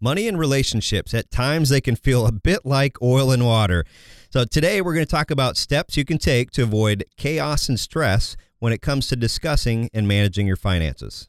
Money and relationships, at times they can feel a bit like oil and water. So, today we're going to talk about steps you can take to avoid chaos and stress when it comes to discussing and managing your finances.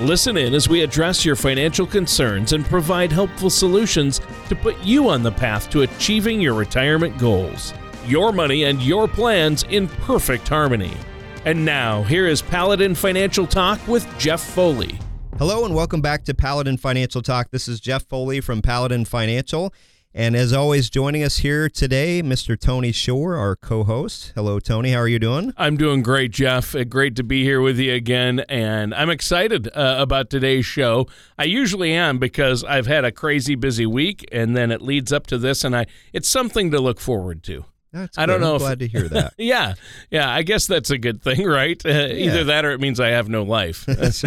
Listen in as we address your financial concerns and provide helpful solutions to put you on the path to achieving your retirement goals. Your money and your plans in perfect harmony. And now, here is Paladin Financial Talk with Jeff Foley. Hello, and welcome back to Paladin Financial Talk. This is Jeff Foley from Paladin Financial. And as always, joining us here today, Mr. Tony Shore, our co host. Hello, Tony. How are you doing? I'm doing great, Jeff. Uh, Great to be here with you again. And I'm excited uh, about today's show. I usually am because I've had a crazy busy week and then it leads up to this, and I it's something to look forward to. That's I don't good. know I'm if- glad to hear that. Yeah, yeah. I guess that's a good thing, right? Uh, Either that or it means I have no life. if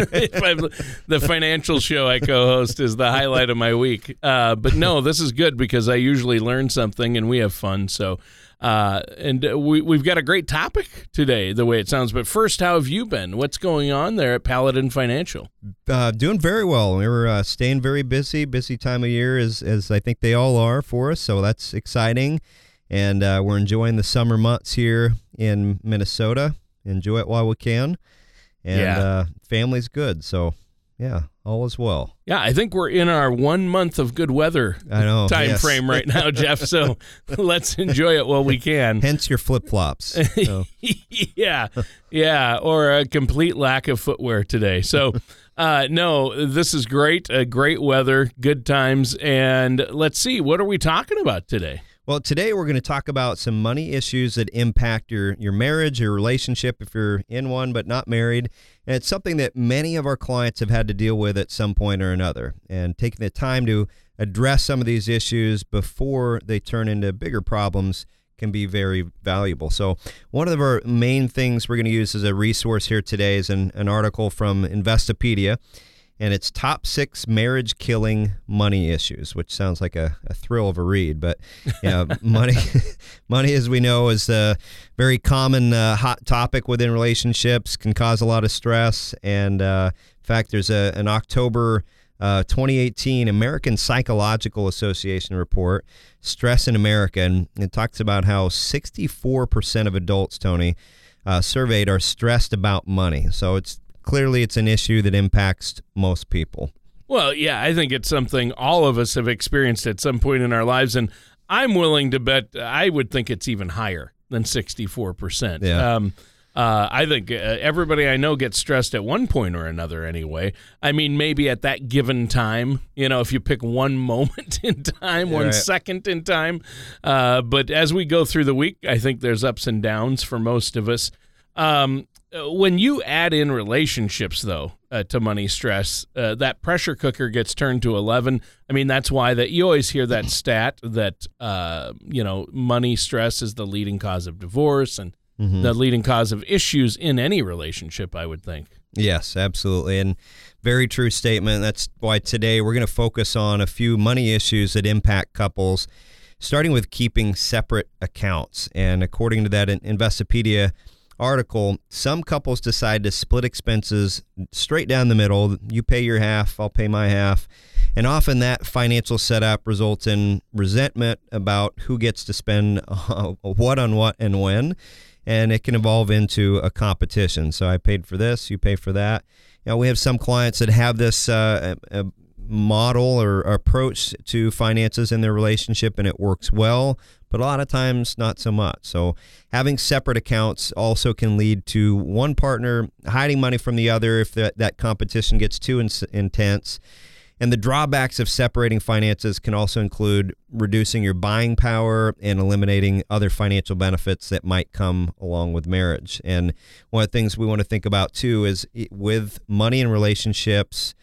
the financial show I co-host is the highlight of my week. Uh, but no, this is good because I usually learn something and we have fun. So, uh, and we we've got a great topic today, the way it sounds. But first, how have you been? What's going on there at Paladin Financial? Uh, doing very well. We were uh, staying very busy. Busy time of year, as as I think they all are for us. So that's exciting, and uh, we're enjoying the summer months here in Minnesota. Enjoy it while we can, and Yeah. uh, family's good. So yeah, all is well. Yeah, I think we're in our one month of good weather I know. time yes. frame right now, Jeff. So let's enjoy it while we can. Hence your flip flops. So, yeah, yeah, or a complete lack of footwear today. So, uh, no, this is great. Uh, great weather, good times, and let's see, what are we talking about today? Well, today we're going to talk about some money issues that impact your your marriage, your relationship if you're in one but not married. And it's something that many of our clients have had to deal with at some point or another. And taking the time to address some of these issues before they turn into bigger problems can be very valuable. So, one of our main things we're going to use as a resource here today is an, an article from Investopedia and it's top six marriage killing money issues, which sounds like a, a thrill of a read. But yeah, money, money, as we know, is a very common uh, hot topic within relationships. Can cause a lot of stress, and uh, in fact, there's a an October. Uh, 2018 American Psychological Association report, Stress in America, and it talks about how 64% of adults, Tony, uh, surveyed are stressed about money. So it's clearly it's an issue that impacts most people. Well, yeah, I think it's something all of us have experienced at some point in our lives, and I'm willing to bet I would think it's even higher than 64%. Yeah. Um, uh, I think uh, everybody I know gets stressed at one point or another anyway. I mean, maybe at that given time, you know, if you pick one moment in time, one Right. second in time. Uh, but as we go through the week, I think there's ups and downs for most of us. Um, uh, when you add in relationships, though, uh, to money stress, uh, that pressure cooker gets turned to 11. I mean, that's why that you always hear that stat that, uh, you know, money stress is the leading cause of divorce and the leading cause of issues in any relationship, I would think. Yes, absolutely. And very true statement. That's why today we're going to focus on a few money issues that impact couples, starting with keeping separate accounts. And according to that in Investopedia article, some couples decide to split expenses straight down the middle. You pay your half, I'll pay my half. And often that financial setup results in resentment about who gets to spend what on what and when. And it can evolve into a competition. So I paid for this, you pay for that. You know, we have some clients that have this uh, model or approach to finances in their relationship and it works well, but a lot of times not so much. So having separate accounts also can lead to one partner hiding money from the other if that, that competition gets too in- intense. And the drawbacks of separating finances can also include reducing your buying power and eliminating other financial benefits that might come along with marriage. And one of the things we want to think about too is with money and relationships,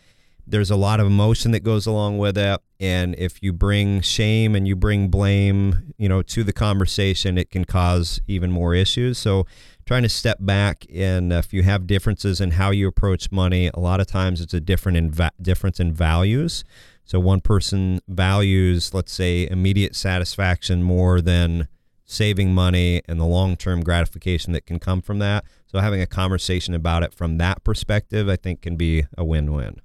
there's a lot of emotion that goes along with it and if you bring shame and you bring blame you know to the conversation it can cause even more issues. So trying to step back and if you have differences in how you approach money a lot of times it's a different in va- difference in values. So one person values let's say immediate satisfaction more than saving money and the long-term gratification that can come from that. So having a conversation about it from that perspective i think can be a win-win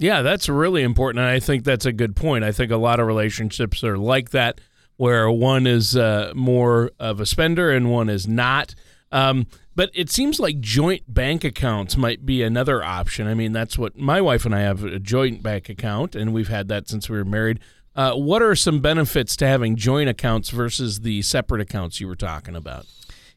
yeah, that's really important. And I think that's a good point. I think a lot of relationships are like that, where one is uh, more of a spender and one is not. Um, but it seems like joint bank accounts might be another option. I mean, that's what my wife and I have a joint bank account, and we've had that since we were married. Uh, what are some benefits to having joint accounts versus the separate accounts you were talking about?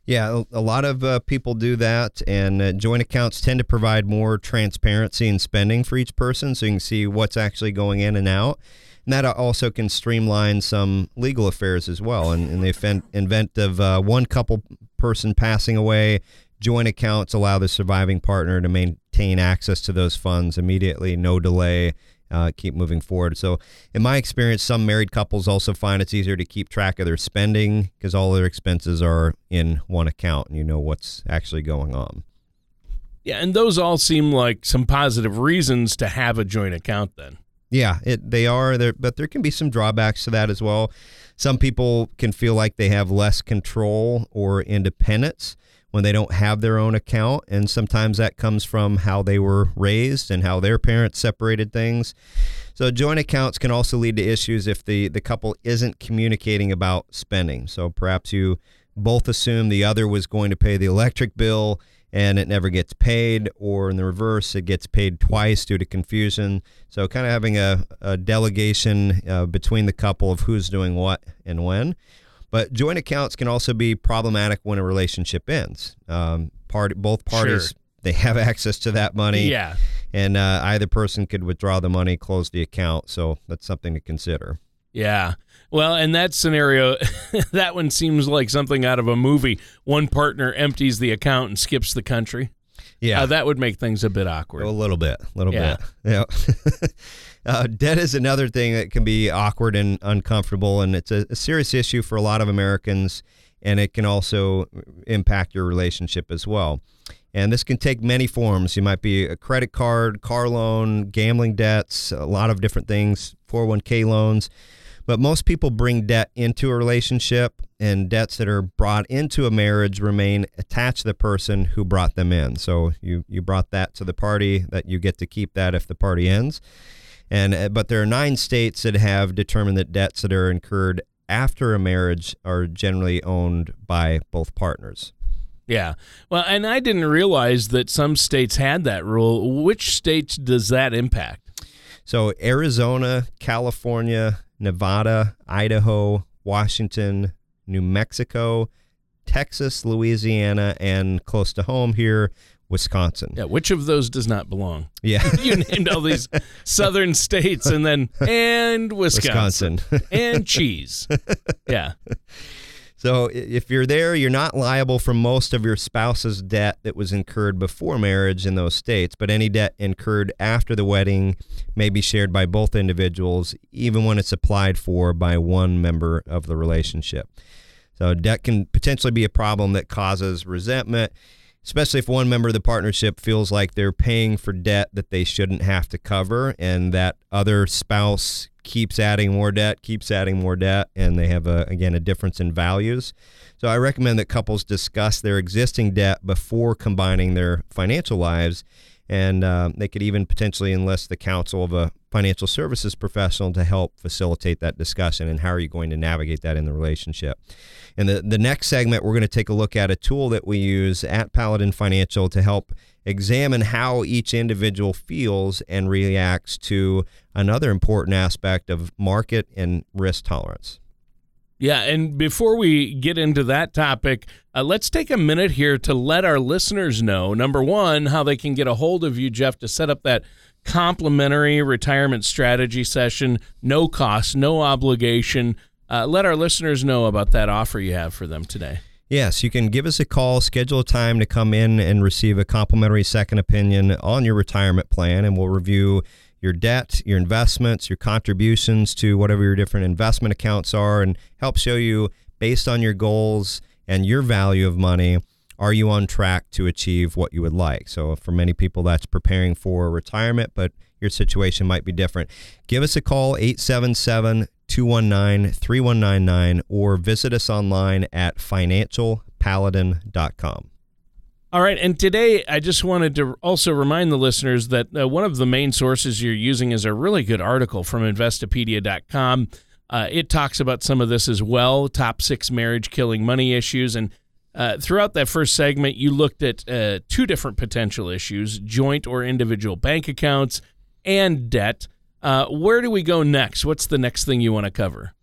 Yeah, a lot of uh, people do that, and uh, joint accounts tend to provide more transparency in spending for each person, so you can see what's actually going in and out. And that also can streamline some legal affairs as well. And in the event, event of uh, one couple person passing away, joint accounts allow the surviving partner to maintain access to those funds immediately, no delay, uh, keep moving forward. So, in my experience, some married couples also find it's easier to keep track of their spending because all their expenses are in one account and you know what's actually going on. Yeah, and those all seem like some positive reasons to have a joint account then. Yeah, it, they are there, but there can be some drawbacks to that as well. Some people can feel like they have less control or independence when they don't have their own account. And sometimes that comes from how they were raised and how their parents separated things. So joint accounts can also lead to issues if the, the couple isn't communicating about spending. So perhaps you both assume the other was going to pay the electric bill and it never gets paid, or in the reverse, it gets paid twice due to confusion. So, kind of having a, a delegation uh, between the couple of who's doing what and when. But joint accounts can also be problematic when a relationship ends. Um, part both parties Sure. they have access to that money, Yeah. and uh, either person could withdraw the money, close the account. So that's something to consider. Yeah. Well, and that scenario, that one seems like something out of a movie. One partner empties the account and skips the country. Yeah, Uh, that would make things a bit awkward. a little bit, a little Yeah. bit. Yeah. uh, debt is another thing that can be awkward and uncomfortable, and it's a, a serious issue for a lot of Americans, and it can also impact your relationship as well. And this can take many forms. You might be a credit card, car loan, gambling debts, a lot of different things, 401k loans. But most people bring debt into a relationship, and debts that are brought into a marriage remain attached to the person who brought them in. So you you brought that to the party, that you get to keep that if the party ends. And uh, but there are nine states that have determined that debts that are incurred after a marriage are generally owned by both partners. Yeah. Well, and I didn't realize that some states had that rule. Which states does that impact? So Arizona, California, Nevada, Idaho, Washington, New Mexico, Texas, Louisiana, and close to home here, Wisconsin. Yeah, which of those does not belong? Yeah. You named all these southern states and then and Wisconsin, Wisconsin. and cheese. Yeah. So if you're there, you're not liable for most of your spouse's debt that was incurred before marriage in those states, but any debt incurred after the wedding may be shared by both individuals, even when it's applied for by one member of the relationship. So debt can potentially be a problem that causes resentment, especially if one member of the partnership feels like they're paying for debt that they shouldn't have to cover and that other spouse keeps adding more debt, keeps adding more debt, and they have a again a difference in values. So I recommend that couples discuss their existing debt before combining their financial lives, and uh, they could even potentially enlist the counsel of a financial services professional to help facilitate that discussion and how are you going to navigate that in the relationship. In the, the next segment, we're going to take a look at a tool that we use at Paladin Financial to help examine how each individual feels and reacts to another important aspect of market and risk tolerance. Yeah, and before we get into that topic, uh, let's take a minute here to let our listeners know number one, how they can get a hold of you, Jeff, to set up that complimentary retirement strategy session, no cost, no obligation. Uh, let our listeners know about that offer you have for them today. Yes, you can give us a call, schedule a time to come in and receive a complimentary second opinion on your retirement plan, and we'll review your debt, your investments, your contributions to whatever your different investment accounts are, and help show you based on your goals and your value of money are you on track to achieve what you would like? So, for many people, that's preparing for retirement, but your situation might be different. Give us a call, 877 219 3199, or visit us online at financialpaladin.com. All right, and today I just wanted to also remind the listeners that uh, one of the main sources you're using is a really good article from Investopedia.com. Uh, it talks about some of this as well top six marriage killing money issues. And uh, throughout that first segment, you looked at uh, two different potential issues joint or individual bank accounts and debt. Uh, where do we go next? What's the next thing you want to cover?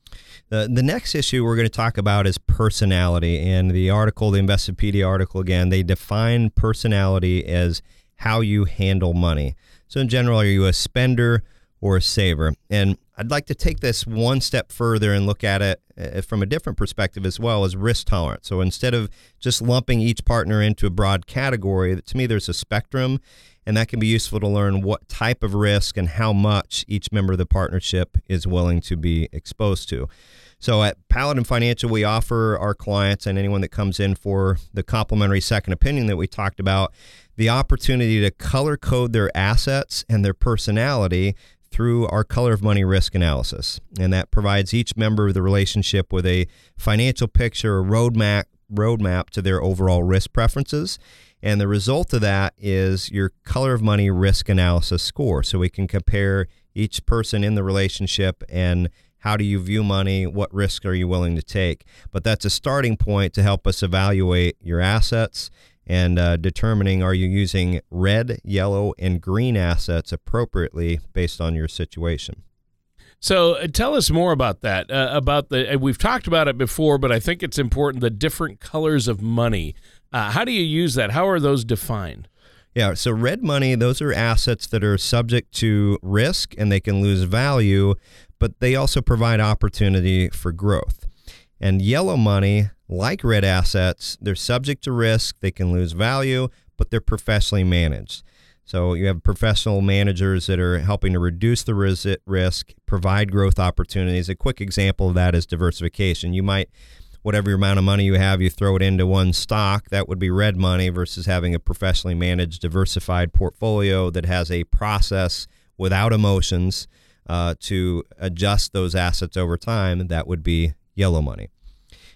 The, the next issue we're going to talk about is personality. And the article, the Investopedia article, again, they define personality as how you handle money. So, in general, are you a spender or a saver? And I'd like to take this one step further and look at it uh, from a different perspective as well as risk tolerance. So instead of just lumping each partner into a broad category, to me, there's a spectrum, and that can be useful to learn what type of risk and how much each member of the partnership is willing to be exposed to. So at Paladin Financial, we offer our clients and anyone that comes in for the complimentary second opinion that we talked about the opportunity to color code their assets and their personality through our color of money risk analysis. And that provides each member of the relationship with a financial picture, a roadmap, roadmap to their overall risk preferences. And the result of that is your color of money risk analysis score. So we can compare each person in the relationship and how do you view money? What risk are you willing to take? But that's a starting point to help us evaluate your assets and uh, determining are you using red, yellow, and green assets appropriately based on your situation. So uh, tell us more about that. Uh, about the we've talked about it before, but I think it's important the different colors of money. Uh, how do you use that? How are those defined? Yeah, so red money, those are assets that are subject to risk and they can lose value, but they also provide opportunity for growth. And yellow money, like red assets, they're subject to risk, they can lose value, but they're professionally managed. So you have professional managers that are helping to reduce the risk, provide growth opportunities. A quick example of that is diversification. You might, whatever amount of money you have, you throw it into one stock. That would be red money versus having a professionally managed, diversified portfolio that has a process without emotions uh, to adjust those assets over time. That would be yellow money.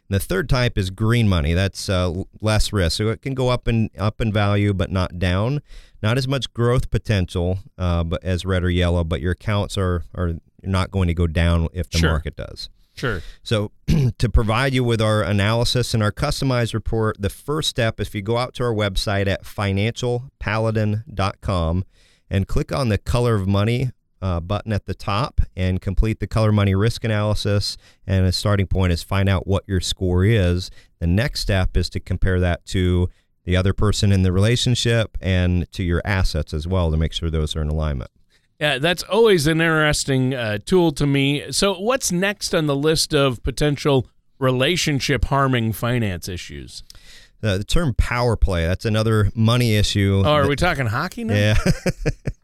And the third type is green money. That's uh, less risk, so it can go up in up in value, but not down. Not as much growth potential, uh, but as red or yellow. But your accounts are are not going to go down if the sure. market does. Sure. So, to provide you with our analysis and our customized report, the first step is if you go out to our website at financialpaladin.com and click on the color of money uh, button at the top and complete the color money risk analysis. And a starting point is find out what your score is. The next step is to compare that to the other person in the relationship and to your assets as well to make sure those are in alignment. Yeah, that's always an interesting uh, tool to me. So, what's next on the list of potential relationship harming finance issues? Uh, the term power play, that's another money issue. Oh, are that, we talking hockey now? Yeah.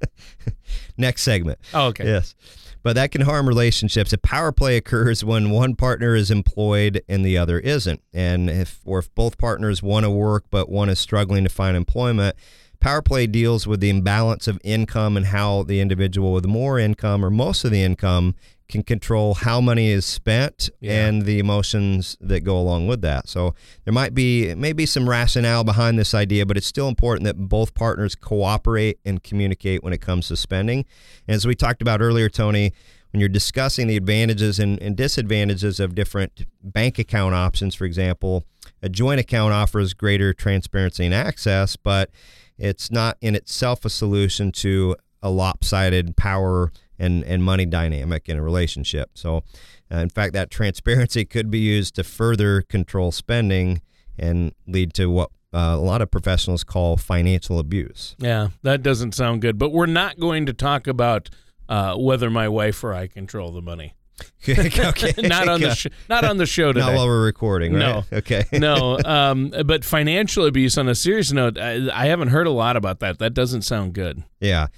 Next segment. Oh, okay. Yes. But that can harm relationships. A power play occurs when one partner is employed and the other isn't. And if or if both partners want to work but one is struggling to find employment, power play deals with the imbalance of income and how the individual with more income or most of the income can control how money is spent yeah. and the emotions that go along with that. So there might be maybe some rationale behind this idea, but it's still important that both partners cooperate and communicate when it comes to spending. And as we talked about earlier, Tony, when you're discussing the advantages and, and disadvantages of different bank account options, for example, a joint account offers greater transparency and access, but it's not in itself a solution to a lopsided power and, and money dynamic in a relationship. So, uh, in fact, that transparency could be used to further control spending and lead to what uh, a lot of professionals call financial abuse. Yeah, that doesn't sound good. But we're not going to talk about uh, whether my wife or I control the money. okay. not on the sh- not on the show today. Not while we're recording, right? No. Okay. no. Um, but financial abuse on a serious note, I, I haven't heard a lot about that. That doesn't sound good. Yeah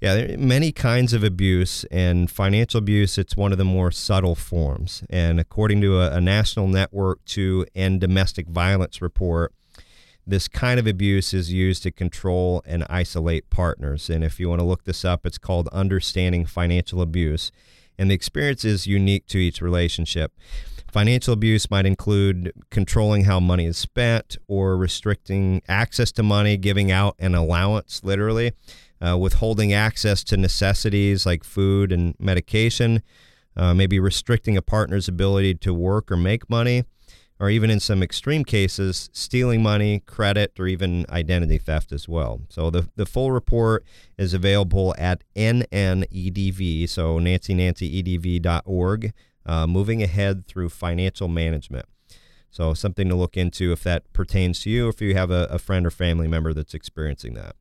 Yeah, there are many kinds of abuse, and financial abuse, it's one of the more subtle forms. And according to a, a National Network to End Domestic Violence report, this kind of abuse is used to control and isolate partners. And if you want to look this up, it's called Understanding Financial Abuse. And the experience is unique to each relationship. Financial abuse might include controlling how money is spent or restricting access to money, giving out an allowance, literally uh, withholding access to necessities like food and medication, uh, maybe restricting a partner's ability to work or make money, or even in some extreme cases, stealing money, credit, or even identity theft as well. So the, the full report is available at NNEDV, so NancyNancyEDV.org, uh, moving ahead through financial management. So something to look into if that pertains to you, if you have a, a friend or family member that's experiencing that.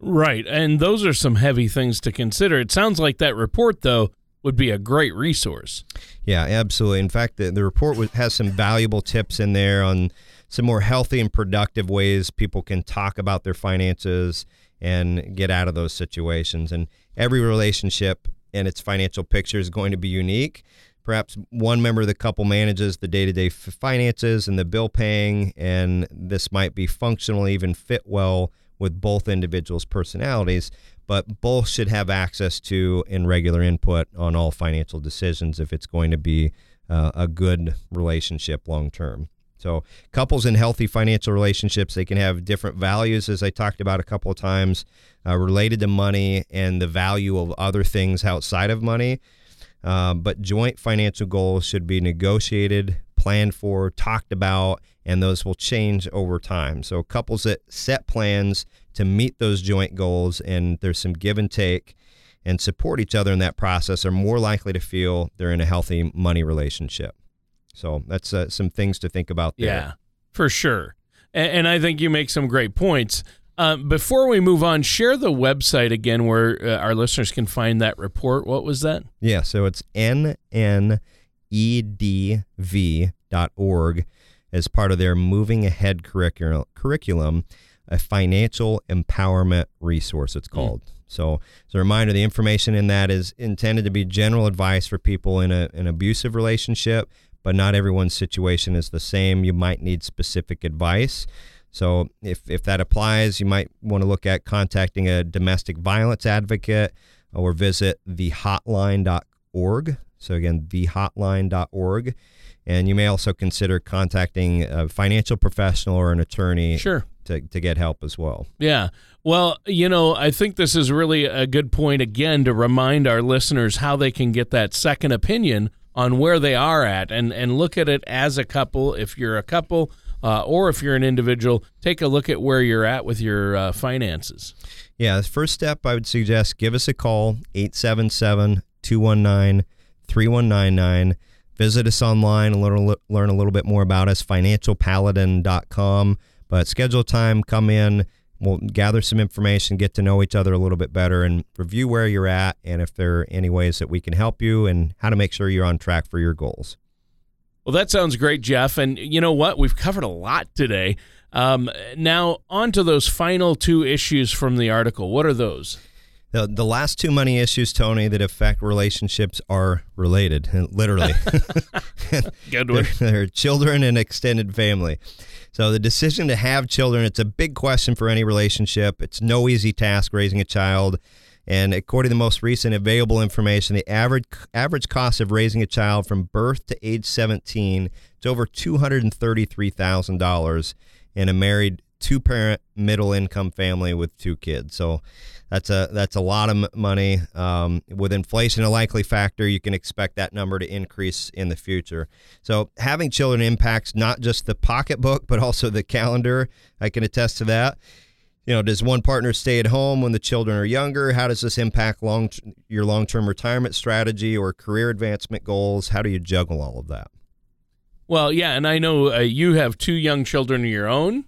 Right. And those are some heavy things to consider. It sounds like that report, though, would be a great resource. Yeah, absolutely. In fact, the, the report has some valuable tips in there on some more healthy and productive ways people can talk about their finances and get out of those situations. And every relationship and its financial picture is going to be unique. Perhaps one member of the couple manages the day to day finances and the bill paying, and this might be functional, even fit well with both individuals' personalities, but both should have access to and regular input on all financial decisions if it's going to be uh, a good relationship long term. So, couples in healthy financial relationships, they can have different values, as I talked about a couple of times, uh, related to money and the value of other things outside of money. Uh, but joint financial goals should be negotiated, planned for, talked about, and those will change over time. So, couples that set plans to meet those joint goals and there's some give and take and support each other in that process are more likely to feel they're in a healthy money relationship. So, that's uh, some things to think about there. Yeah, for sure. And, and I think you make some great points. Uh, before we move on, share the website again where uh, our listeners can find that report. What was that? Yeah, so it's nnedv.org as part of their Moving Ahead curriculum, a financial empowerment resource, it's called. Mm. So, as a reminder, the information in that is intended to be general advice for people in a, an abusive relationship, but not everyone's situation is the same. You might need specific advice. So, if, if that applies, you might want to look at contacting a domestic violence advocate or visit thehotline.org. So, again, thehotline.org. And you may also consider contacting a financial professional or an attorney sure. to, to get help as well. Yeah. Well, you know, I think this is really a good point again to remind our listeners how they can get that second opinion on where they are at and, and look at it as a couple. If you're a couple uh, or if you're an individual, take a look at where you're at with your uh, finances. Yeah, the first step I would suggest give us a call, 877 219 3199 Visit us online and learn, learn a little bit more about us, financialpaladin.com. But schedule time, come in, we'll gather some information, get to know each other a little bit better, and review where you're at and if there are any ways that we can help you and how to make sure you're on track for your goals. Well, that sounds great, Jeff. And you know what? We've covered a lot today. Um, now, on to those final two issues from the article. What are those? The, the last two money issues, Tony, that affect relationships are related, literally. Good one. they're, they're children and extended family. So the decision to have children, it's a big question for any relationship. It's no easy task raising a child. And according to the most recent available information, the average average cost of raising a child from birth to age 17 is over $233,000 in a married two parent middle income family with two kids. So that's a that's a lot of money. Um, with inflation a likely factor, you can expect that number to increase in the future. So having children impacts not just the pocketbook, but also the calendar. I can attest to that. You know, does one partner stay at home when the children are younger? How does this impact long your long term retirement strategy or career advancement goals? How do you juggle all of that? Well, yeah, and I know uh, you have two young children of your own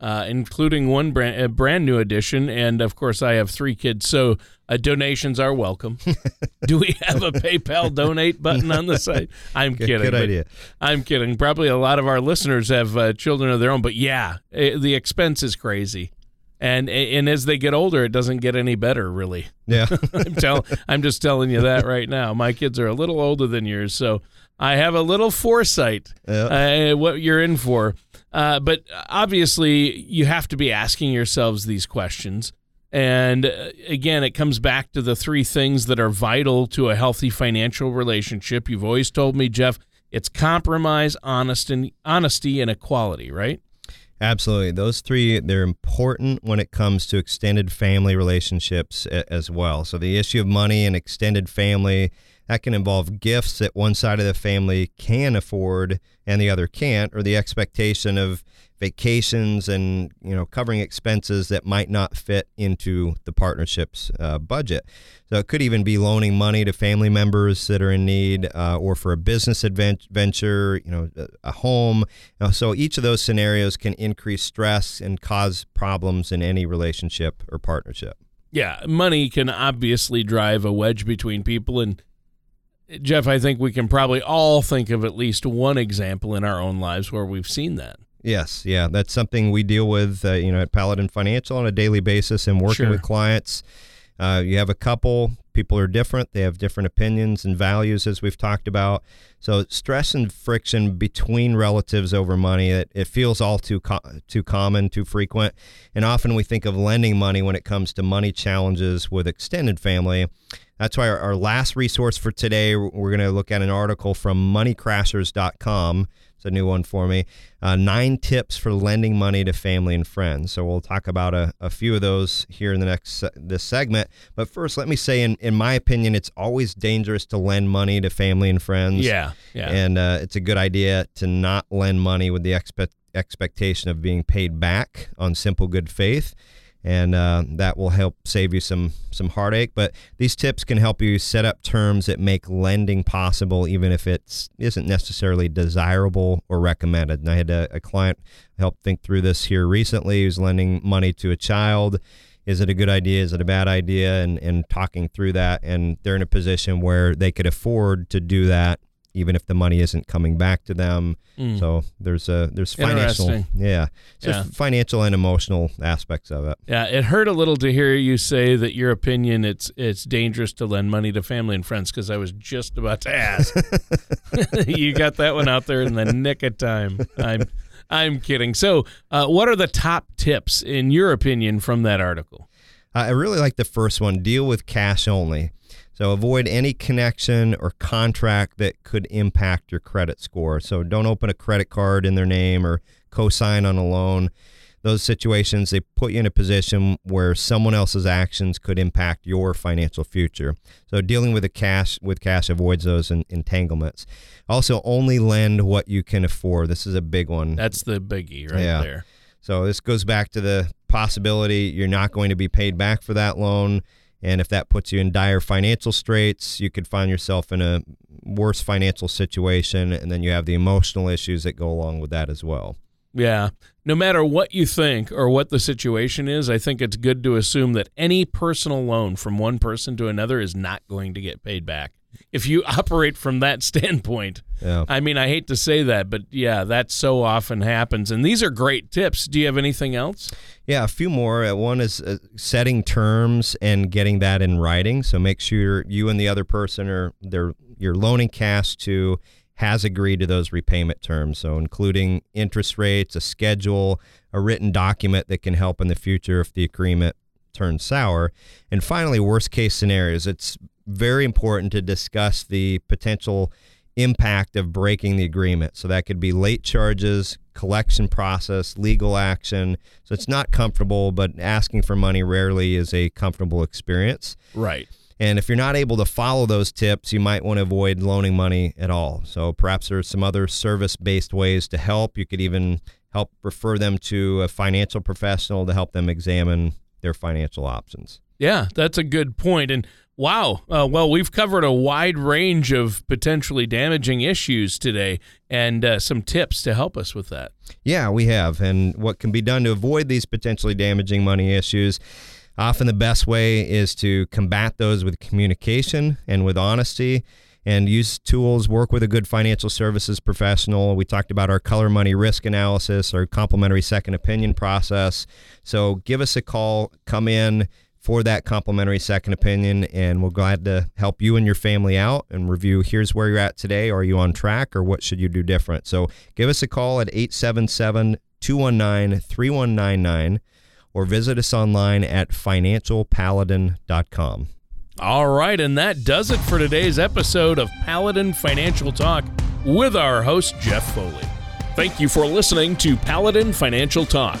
uh, including one brand, a brand new edition. And of course, I have three kids, so uh, donations are welcome. Do we have a PayPal donate button on the site? I'm good, kidding. Good idea. I'm kidding. Probably a lot of our listeners have uh, children of their own, but yeah, it, eh, the expense is crazy. And and as they get older, it doesn't get any better, really. Yeah. I'm tell I'm just telling you that right now. My kids are a little older than yours, so I have a little foresight Yeah. uh, what you're in for. Uh, but obviously, you have to be asking yourselves these questions. And uh, again, it comes back to the three things that are vital to a healthy financial relationship. You've always told me, Jeff, it's compromise, honest and honesty, and equality, right? Absolutely. Those three, they're important when it comes to extended family relationships as well. So the issue of money and extended family, that can involve gifts that one side of the family can afford and the other can't, or the expectation of vacations and, you know, covering expenses that might not fit into the partnership's uh, budget. So it could even be loaning money to family members that are in need, uh, or for a business advent- venture, you know, a- home. So each of those scenarios can increase stress and cause problems in any relationship or partnership. Yeah, money can obviously drive a wedge between people. And Jeff, I think we can probably all think of at least one example in our own lives where we've seen that. Yes, yeah, that's something we deal with, uh, you know, at Paladin Financial on a daily basis and working Sure. with clients. Uh, you have a couple, people are different. They have different opinions and values, as we've talked about. So stress and friction between relatives over money, it, it feels all too co- too common, too frequent. And often we think of lending money when it comes to money challenges with extended family. That's why our, our last resource for today, we're going to look at an article from moneycrashers.com. It's a new one for me. Uh, nine tips for lending money to family and friends. So we'll talk about a, a few of those here in the next this segment. But first, let me say, in, in my opinion, it's always dangerous to lend money to family and friends. Yeah, yeah. And uh, it's a good idea to not lend money with the expect, expectation of being paid back on simple good faith. And uh, that will help save you some some heartache. But these tips can help you set up terms that make lending possible, even if it isn't necessarily desirable or recommended. And I had a, a client help think through this here recently. Who's lending money to a child. Is it a good idea? Is it a bad idea? And and talking through that, and they're in a position where they could afford to do that even if the money isn't coming back to them. Mm. So there's a there's financial yeah, so Yeah. financial and emotional aspects of it. Yeah, it hurt a little to hear you say that your opinion it's it's dangerous to lend money to family and friends because I was just about to ask. you got that one out there in the nick of time. I'm I'm kidding. So, uh, what are the top tips in your opinion from that article? Uh, I really like the first one. Deal with cash only. So avoid any connection or contract that could impact your credit score. So don't open a credit card in their name or co-sign on a loan. Those situations they put you in a position where someone else's actions could impact your financial future. So dealing with the cash with cash avoids those entanglements. Also, only lend what you can afford. This is a big one. That's the biggie right Yeah. there. So this goes back to the possibility you're not going to be paid back for that loan. And if that puts you in dire financial straits, you could find yourself in a worse financial situation. And then you have the emotional issues that go along with that as well. Yeah. No matter what you think or what the situation is, I think it's good to assume that any personal loan from one person to another is not going to get paid back. If you operate from that standpoint, Yeah. I mean, I hate to say that, but yeah, that so often happens. And these are great tips. Do you have anything else? Yeah, a few more. Uh, One is uh, setting terms and getting that in writing. So make sure you and the other person or they're you're loaning cash to has agreed to those repayment terms. So including interest rates, a schedule, a written document that can help in the future if the agreement turns sour. And finally, worst case scenarios. It's very important to discuss the potential impact of breaking the agreement. So that could be late charges, collection process, legal action. So it's not comfortable, but asking for money rarely is a comfortable experience. Right. And if you're not able to follow those tips, you might want to avoid loaning money at all. So perhaps there's some other service based ways to help. You could even help refer them to a financial professional to help them examine their financial options. Yeah, that's a good point. And wow, uh, well, we've covered a wide range of potentially damaging issues today and uh, some tips to help us with that. Yeah, we have. And what can be done to avoid these potentially damaging money issues? Often the best way is to combat those with communication and with honesty. and use tools, work with a good financial services professional. We talked about our color money risk analysis, our complimentary second opinion process. So give us a call, come in for that complimentary second opinion, and we're glad to help you and your family out and review here's where you're at today. Are you on track or what should you do different? So give us a call at 877 219 3199 or visit us online at financialpaladin.com. All right, and that does it for today's episode of Paladin Financial Talk with our host, Jeff Foley. Thank you for listening to Paladin Financial Talk.